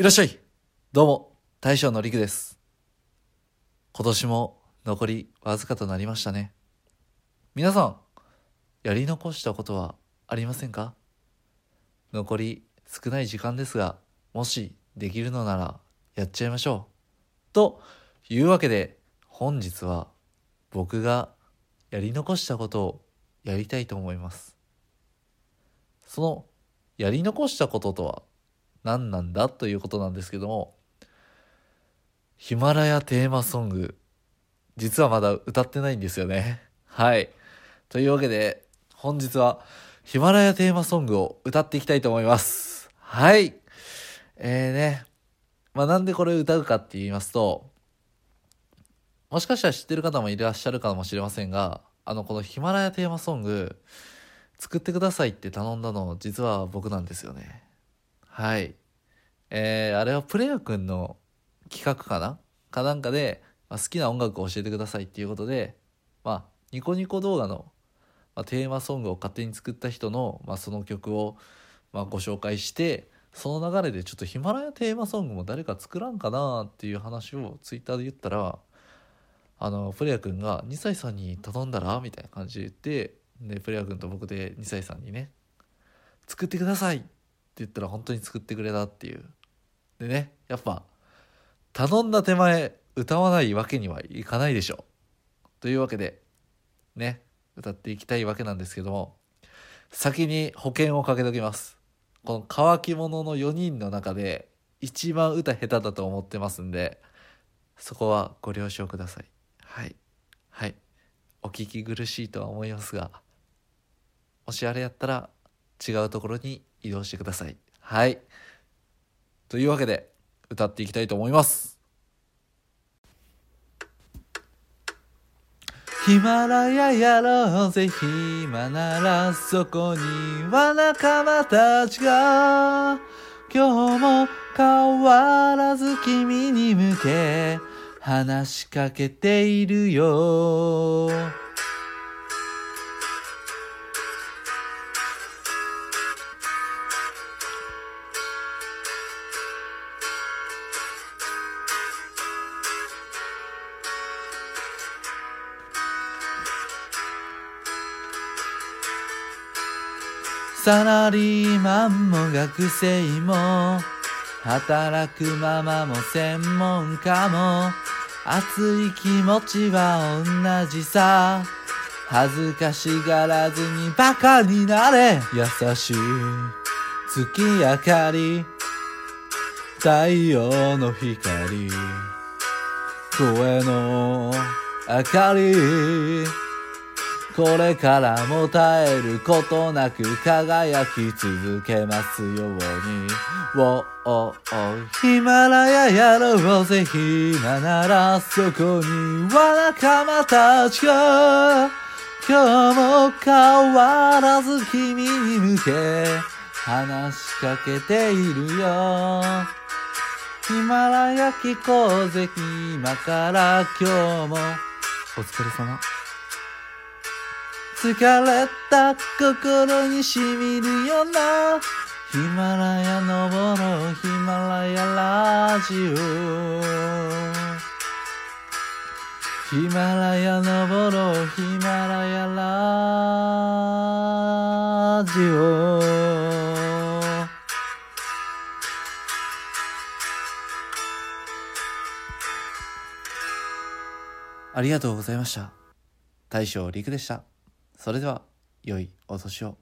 いらっしゃいどうも、大将のりくです。今年も残りわずかとなりましたね。皆さん、やり残したことはありませんか？残り少ない時間ですが、もしできるのならやっちゃいましょう。というわけで、本日は僕がやり残したことをやりたいと思います。そのやり残したこととは何なんだということなんですけどもヒマラヤテーマソング実はまだ歌ってないんですよね。はい。というわけで本日はヒマラヤテーマソングを歌っていきたいと思います。はい。えーね。まあなんでこれ歌うかって言いますともしかしたら知ってる方もいらっしゃるかもしれませんがあのこのヒマラヤテーマソング作ってくださいって頼んだの実は僕なんですよね。はい。えー、あれはプレイヤーくんの企画かな？かなんかで、まあ、好きな音楽を教えてくださいっていうことで、まあ、ニコニコ動画の、まあ、テーマソングを勝手に作った人の、まあ、その曲を、まあ、ご紹介して、その流れでちょっとヒマラヤテーマソングも誰か作らんかなっていう話をツイッターで言ったら、あの、プレイヤーくんが2歳さんに頼んだら？みたいな感じで言って、で、プレイヤーくんと僕で2歳さんにね、作ってください言ったら本当に作ってくれたっていう。でね、やっぱ、頼んだ手前、歌わないわけにはいかないでしょう。というわけで、ね、歌っていきたいわけなんですけども、先に保険をかけときます。この乾き者の4人の中で、一番歌下手だと思ってますんで、そこはご了承ください。はい。はい。お聞き苦しいとは思いますが、もしあれやったら違うところに移動してください。はい。というわけで、歌っていきたいと思います。ヒマラヤやろうぜ暇ならそこには仲間たちが今日も変わらず君に向け話しかけているよサラリーマンも学生も働くママも専門家も熱い気持ちは同じさ。恥ずかしがらずにバカになれ。優しい月明かり。太陽の光。声の明かり。これからも絶えることなく輝き続けますように。ウォーおヒマラヤやろうぜ暇ならそこには仲間たちが今日も変わらず君に向け話しかけているよ。ヒマラヤ聞こうぜ今から今日もお疲れ様。疲れた心にしみるようなヒマラヤ登ろうヒマラヤラジオ。ヒマラヤ登ろうヒマラヤラジオ。ありがとうございました。大将陸でした。それでは良いお年を。